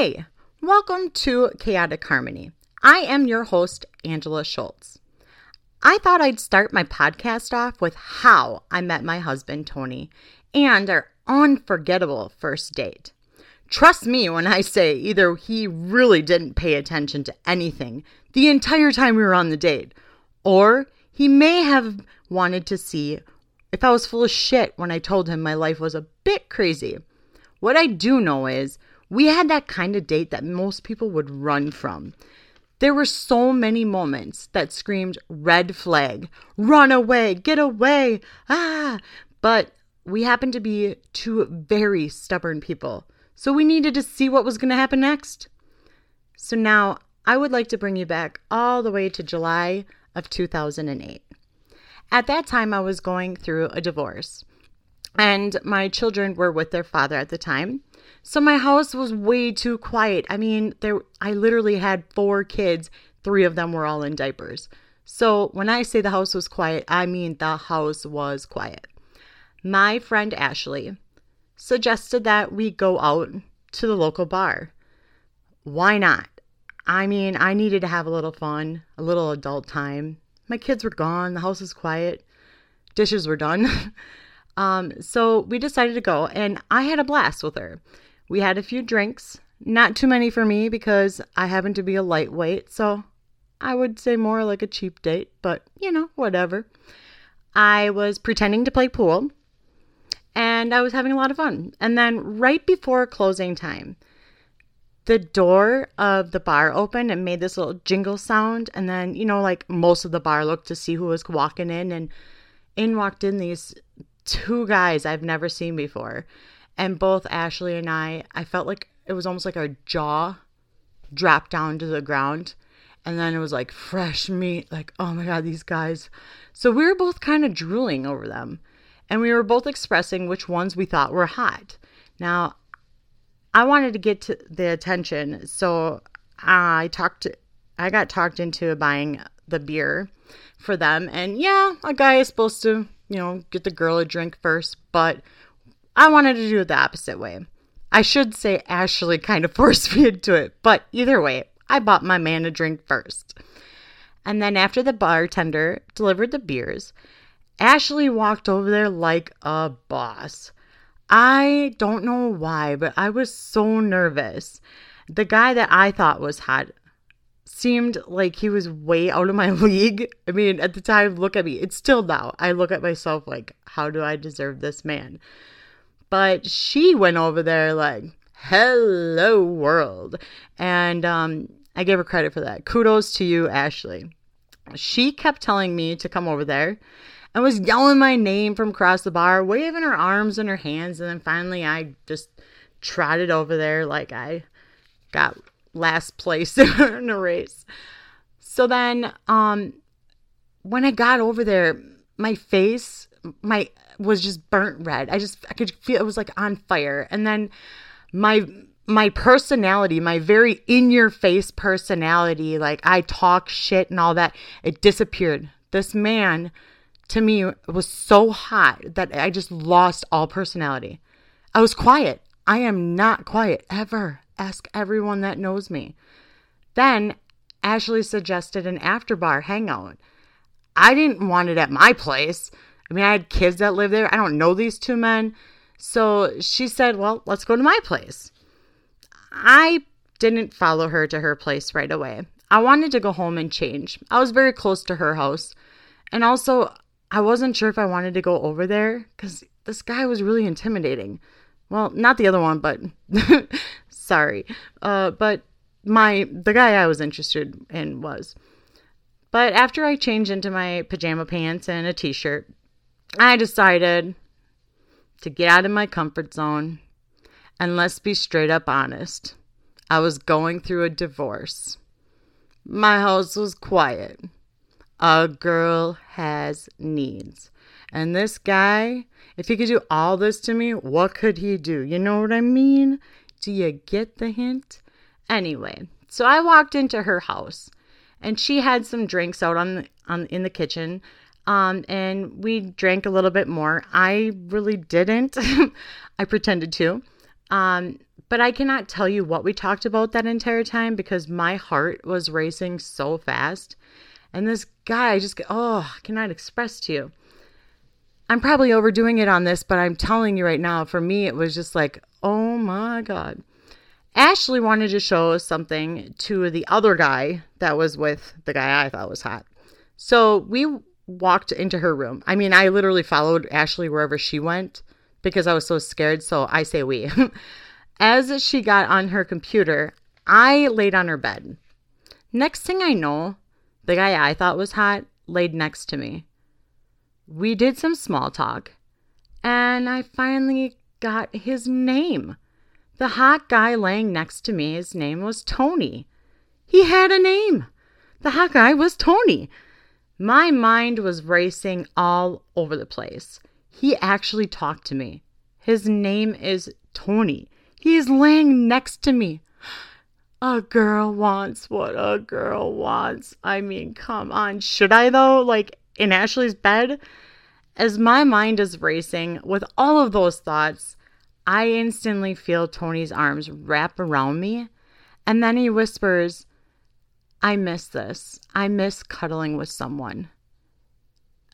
Hey, welcome to Chaotic Harmony. I am your host, Angela Schultz. I thought I'd start my podcast off with how I met my husband, Tony, and our unforgettable first date. Trust me when I say either he really didn't pay attention to anything the entire time we were on the date, or he may have wanted to see if I was full of shit when I told him my life was a bit crazy. What I do know is we had that kind of date that most people would run from. There were so many moments that screamed red flag, run away, get away, ah. But we happened to be two very stubborn people, so we needed to see what was going to happen next. So now I would like to bring you back all the way to July of 2008. At that time, I was going through a divorce, and my children were with their father at the time. So my house was way too quiet. I mean, there I literally had four kids, three of them were all in diapers. So when I say the house was quiet, I mean the house was quiet. My friend Ashley suggested that we go out to the local bar. Why not? I mean, I needed to have a little fun, a little adult time. My kids were gone, the house was quiet, dishes were done. um, so we decided to go, and I had a blast with her. We had a few drinks, not too many for me because I happen to be a lightweight, so I would say more like a cheap date, but you know, whatever. I was pretending to play pool and I was having a lot of fun. And then right before closing time, the door of the bar opened and made this little jingle sound. And then, you know, like most of the bar looked to see who was walking in, and in walked in these two guys I've never seen before. And both Ashley and I, I felt like it was almost like our jaw dropped down to the ground. And then it was like fresh meat, like, oh my God, these guys. So we were both kind of drooling over them. And we were both expressing which ones we thought were hot. Now, I wanted to get to the attention, so I talked. I got talked into buying the beer for them, and yeah, a guy is supposed to, you know, get the girl a drink first, but I wanted to do it the opposite way. I should say Ashley kind of forced me into it, but either way, I bought my man a drink first. And then after the bartender delivered the beers, Ashley walked over there like a boss. I don't know why, but I was so nervous. The guy that I thought was hot seemed like he was way out of my league. I mean, at the time, look at me. It's still now. I look at myself like, how do I deserve this man? But she went over there like, hello, world. And um, I gave her credit for that. Kudos to you, Ashley. She kept telling me to come over there and was yelling my name from across the bar, waving her arms and her hands. And then finally, I just trotted over there like I got last place in a race. So then, um, when I got over there, my face, my was just burnt red. I just I could feel it was like on fire. And then my my personality, my very in your face personality, like I talk shit and all that, it disappeared. This man to me was so hot that I just lost all personality. I was quiet. I am not quiet ever. Ask everyone that knows me. Then Ashley suggested an after bar hangout. I didn't want it at my place. I mean, I had kids that live there. I don't know these two men. So she said, Well, let's go to my place. I didn't follow her to her place right away. I wanted to go home and change. I was very close to her house. And also, I wasn't sure if I wanted to go over there because this guy was really intimidating. Well, not the other one, but sorry. Uh, but my the guy I was interested in was. But after I changed into my pajama pants and a t-shirt, I decided to get out of my comfort zone. And let's be straight up honest. I was going through a divorce. My house was quiet. A girl has needs. And this guy, if he could do all this to me, what could he do? You know what I mean? Do you get the hint? Anyway, so I walked into her house and she had some drinks out on the, on in the kitchen. Um, and we drank a little bit more. I really didn't. I pretended to. Um, But I cannot tell you what we talked about that entire time because my heart was racing so fast. And this guy, I just, oh, I cannot express to you. I'm probably overdoing it on this, but I'm telling you right now, for me, it was just like, oh my God. Ashley wanted to show something to the other guy that was with the guy I thought was hot. So we walked into her room. I mean, I literally followed Ashley wherever she went because I was so scared. So I say we. As she got on her computer, I laid on her bed. Next thing I know, the guy I thought was hot laid next to me. We did some small talk, and I finally got his name. The hot guy laying next to me, his name was Tony. He had a name. The hot guy was Tony. My mind was racing all over the place. He actually talked to me. His name is Tony. He is laying next to me. A girl wants what a girl wants. I mean, come on. Should I, though? Like in Ashley's bed? As my mind is racing with all of those thoughts, I instantly feel Tony's arms wrap around me. And then he whispers, I miss this. I miss cuddling with someone.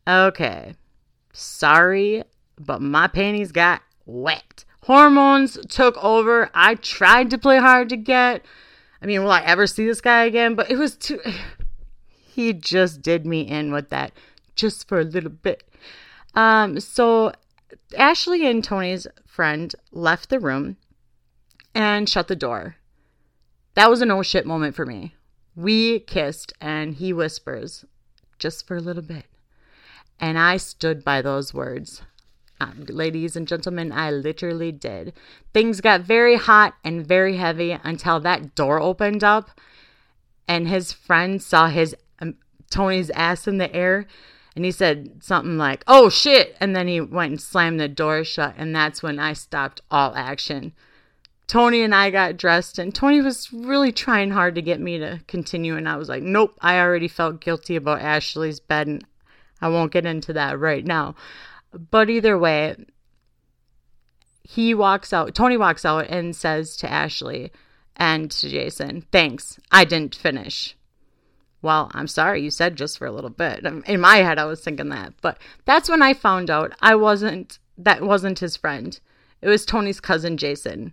Okay. Sorry, but my panties got wet. Hormones took over. I tried to play hard to get. I mean, will I ever see this guy again? But it was too. He just did me in with that just for a little bit. Um, so Ashley and Tony's friend left the room and shut the door. That was a no shit moment for me. We kissed, and he whispers, just for a little bit. And I stood by those words. Um, ladies and gentlemen, I literally did. Things got very hot and very heavy until that door opened up, and his friend saw his um, Tony's ass in the air, and he said something like, "Oh shit!" And then he went and slammed the door shut, and that's when I stopped all action. Tony and I got dressed, and Tony was really trying hard to get me to continue. And I was like, nope, I already felt guilty about Ashley's bed, and I won't get into that right now. But either way, he walks out, Tony walks out and says to Ashley and to Jason, thanks, I didn't finish. Well, I'm sorry, you said just for a little bit. Um, in my head, I was thinking that. But that's when I found out I wasn't, that wasn't his friend. It was Tony's cousin, Jason.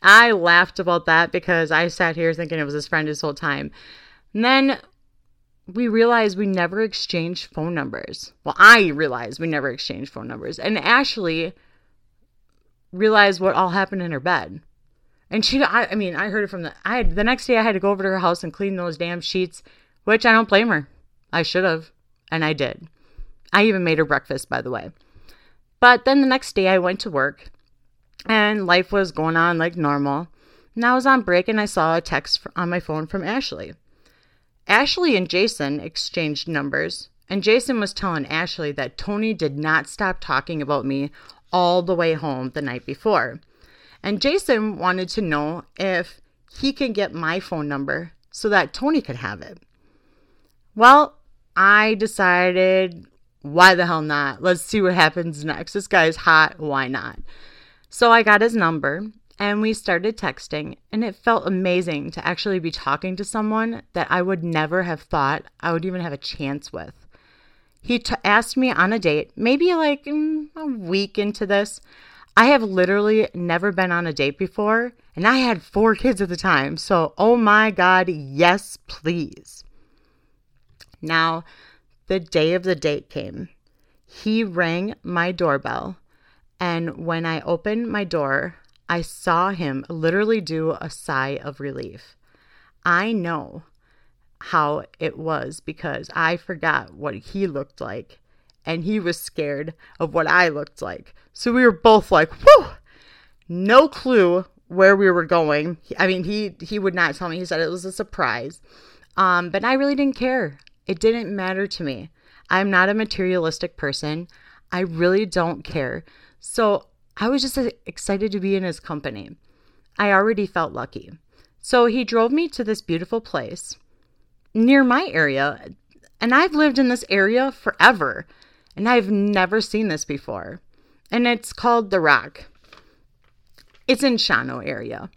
I laughed about that because I sat here thinking it was his friend this whole time. And then we realized we never exchanged phone numbers. Well, I realized we never exchanged phone numbers. And Ashley realized what all happened in her bed. And she, I, I mean, I heard it from the, I had, the next day I had to go over to her house and clean those damn sheets, which I don't blame her. I should have. And I did. I even made her breakfast, by the way. But then the next day I went to work and life was going on like normal. And I was on break and I saw a text on my phone from Ashley. Ashley and Jason exchanged numbers, and Jason was telling Ashley that Tony did not stop talking about me all the way home the night before. And Jason wanted to know if he can get my phone number so that Tony could have it. Well, I decided, why the hell not? Let's see what happens next. This guy's hot. Why not? So I got his number and we started texting, and it felt amazing to actually be talking to someone that I would never have thought I would even have a chance with. He t- asked me on a date, maybe like mm, a week into this. I have literally never been on a date before, and I had four kids at the time. So, oh my God, yes, please. Now, the day of the date came. He rang my doorbell and when I opened my door, I saw him literally do a sigh of relief. I know how it was because I forgot what he looked like and he was scared of what I looked like. So we were both like, whew, no clue where we were going. I mean, he he would not tell me. He said it was a surprise. Um, but I really didn't care. It didn't matter to me. I'm not a materialistic person. I really don't care. So I was just excited to be in his company. I already felt lucky. So he drove me to this beautiful place near my area. And I've lived in this area forever. And I've never seen this before. And it's called The Rock. It's in Shawano area.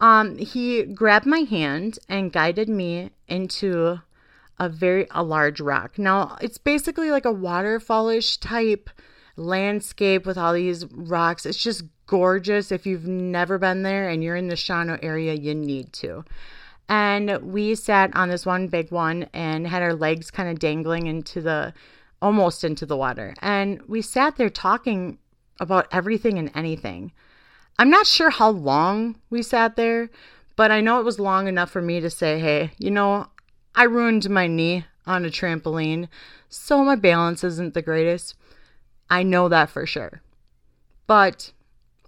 Um, he grabbed my hand and guided me into a very a large rock. Now it's basically like a waterfallish type landscape with all these rocks. It's just gorgeous. If you've never been there and you're in the Shawano area, you need to. And we sat on this one big one and had our legs kind of dangling into the almost into the water. And we sat there talking about everything and anything. I'm not sure how long we sat there, but I know it was long enough for me to say, hey, you know, I ruined my knee on a trampoline, so my balance isn't the greatest. I know that for sure. But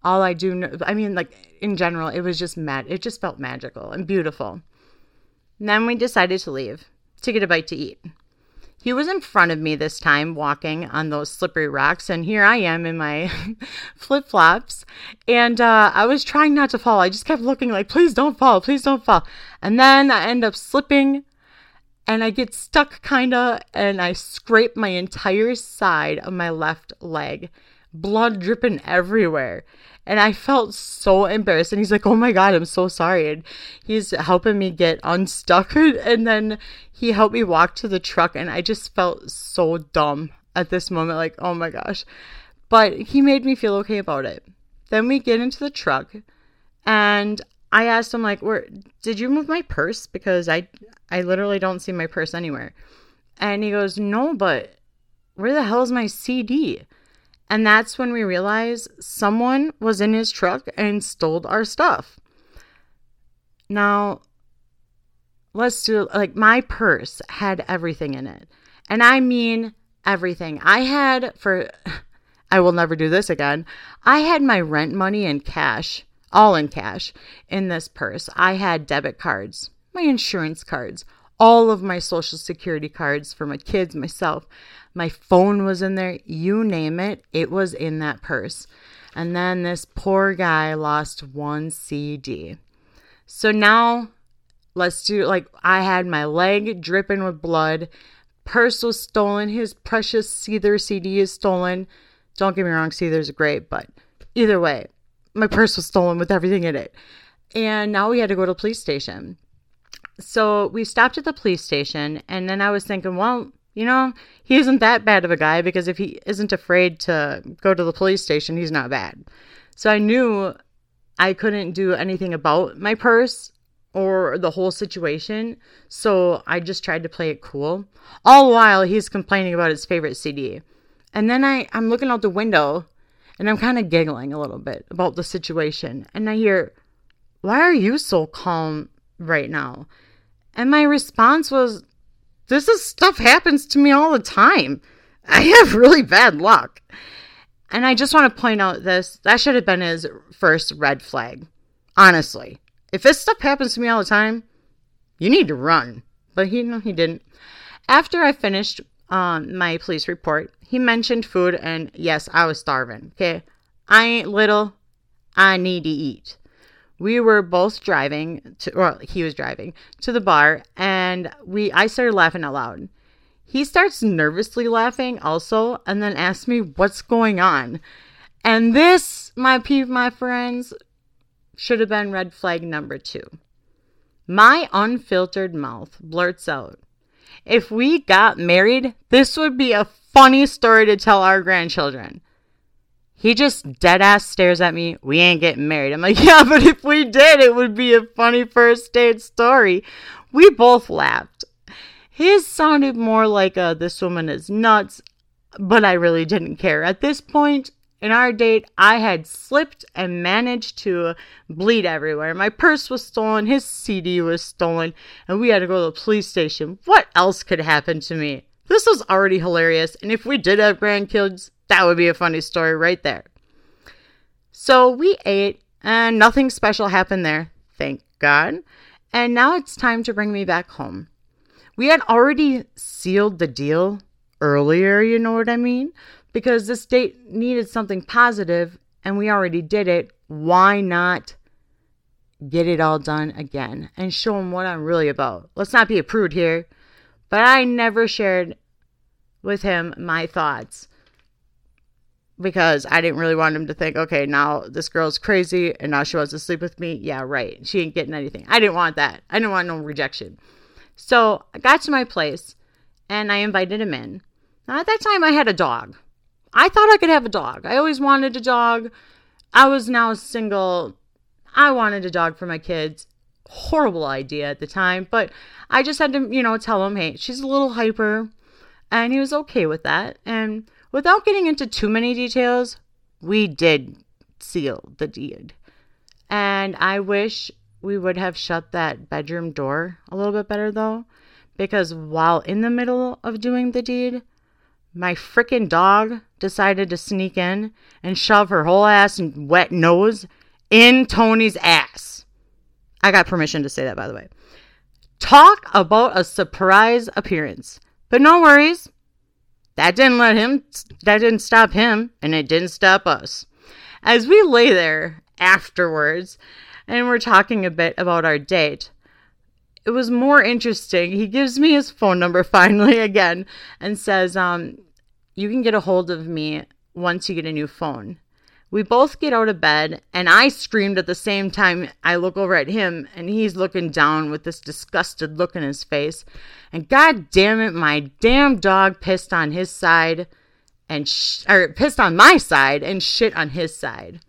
all I do know, I mean, like in general, it was just mad. It just felt magical and beautiful. And then we decided to leave to get a bite to eat. He was in front of me this time, walking on those slippery rocks, and here I am in my flip flops. And uh, I was trying not to fall. I just kept looking like, please don't fall, please don't fall. And then I end up slipping, and I get stuck kind of, and I scrape my entire side of my left leg, blood dripping everywhere. And I felt so embarrassed. And he's like, Oh my God, I'm so sorry. And he's helping me get unstuck. And then he helped me walk to the truck. And I just felt so dumb at this moment. Like, oh my gosh. But he made me feel okay about it. Then we get into the truck. And I asked him, like, where did you move my purse? Because I I literally don't see my purse anywhere. And he goes, No, but where the hell is my CD? And that's when we realized someone was in his truck and stole our stuff. Now, let's do like my purse had everything in it. And I mean everything. I had for I will never do this again. I had my rent money in cash, all in cash in this purse. I had debit cards, my insurance cards, all of my social security cards for my kids, myself. My phone was in there, you name it, it was in that purse. And then this poor guy lost one CD. So now let's do like I had my leg dripping with blood. Purse was stolen. His precious Seether CD is stolen. Don't get me wrong, Seether's great, but either way, my purse was stolen with everything in it. And now we had to go to the police station. So we stopped at the police station, and then I was thinking, well, you know, he isn't that bad of a guy because if he isn't afraid to go to the police station, he's not bad. So I knew I couldn't do anything about my purse or the whole situation. So I just tried to play it cool. All while he's complaining about his favorite CD. And then I, I'm looking out the window and I'm kind of giggling a little bit about the situation. And I hear, Why are you so calm right now? And my response was, this is stuff happens to me all the time. I have really bad luck. And I just want to point out this that should have been his first red flag. Honestly. If this stuff happens to me all the time, you need to run. But he no, he didn't. After I finished um, my police report, he mentioned food and yes, I was starving. Okay. I ain't little. I need to eat we were both driving to well he was driving to the bar and we i started laughing out loud. He starts nervously laughing also and then asks me what's going on? And this my peeve my friends should have been red flag number two. My unfiltered mouth blurts out if we got married this would be a funny story to tell our grandchildren he just dead ass stares at me. We ain't getting married. I'm like, yeah, but if we did, it would be a funny first date story. We both laughed. His sounded more like a this woman is nuts, but I really didn't care. At this point in our date, I had slipped and managed to bleed everywhere. My purse was stolen, his CD was stolen, and we had to go to the police station. What else could happen to me? This was already hilarious, and if we did have grandkids, that would be a funny story right there. So we ate, and nothing special happened there, thank God. And now it's time to bring me back home. We had already sealed the deal earlier, you know what I mean? Because this date needed something positive, and we already did it. Why not get it all done again and show them what I'm really about? Let's not be a prude here, but I never shared with him my thoughts because I didn't really want him to think, okay, now this girl's crazy and now she wants to sleep with me. Yeah, right. She ain't getting anything. I didn't want that. I didn't want no rejection. So I got to my place and I invited him in. Now, at that time, I had a dog. I thought I could have a dog. I always wanted a dog. I was now single. I wanted a dog for my kids. Horrible idea at the time, but I just had to, you know, tell him, hey, she's a little hyper. And he was okay with that. And without getting into too many details, we did seal the deed. And I wish we would have shut that bedroom door a little bit better, though, because while in the middle of doing the deed, my frickin' dog decided to sneak in and shove her whole ass and wet nose in Tony's ass. I got permission to say that, by the way. Talk about a surprise appearance. But no worries. That didn't let him, that didn't stop him, and it didn't stop us. As we lay there afterwards and we're talking a bit about our date, it was more interesting. He gives me his phone number finally again and says, um, You can get a hold of me once you get a new phone. We both get out of bed, and I screamed at the same time. I look over at him, and he's looking down with this disgusted look in his face. And god damn it, my damn dog pissed on his side and sh- or pissed on my side and shit on his side.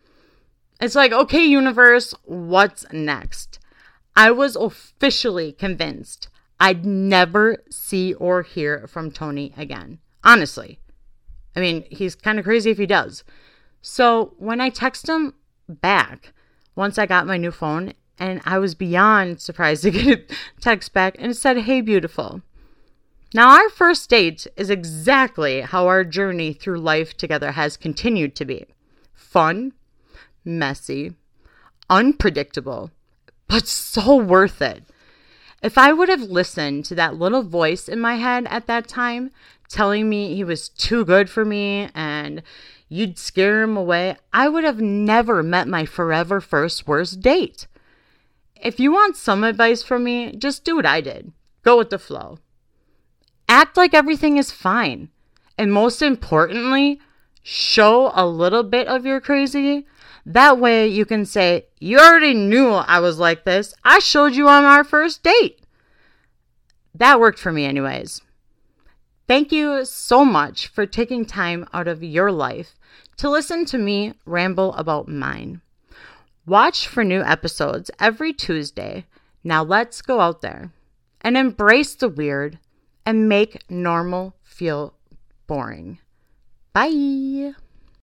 It's like, okay, universe, what's next? I was officially convinced I'd never see or hear from Tony again. Honestly. I mean, he's kind of crazy if he does. So when I text him back, once I got my new phone, and I was beyond surprised to get a text back, and it said, Hey, beautiful. Now, our first date is exactly how our journey through life together has continued to be fun, messy, unpredictable, but so worth it. If I would have listened to that little voice in my head at that time telling me he was too good for me and you'd scare him away, I would have never met my forever first worst date. If you want some advice from me, just do what I did go with the flow. Act like everything is fine. And most importantly, show a little bit of your crazy. That way you can say, You already knew I was like this. I showed you on our first date. That worked for me, anyways. Thank you so much for taking time out of your life to listen to me ramble about mine. Watch for new episodes every Tuesday. Now let's go out there and embrace the weird and make normal feel boring. Bye.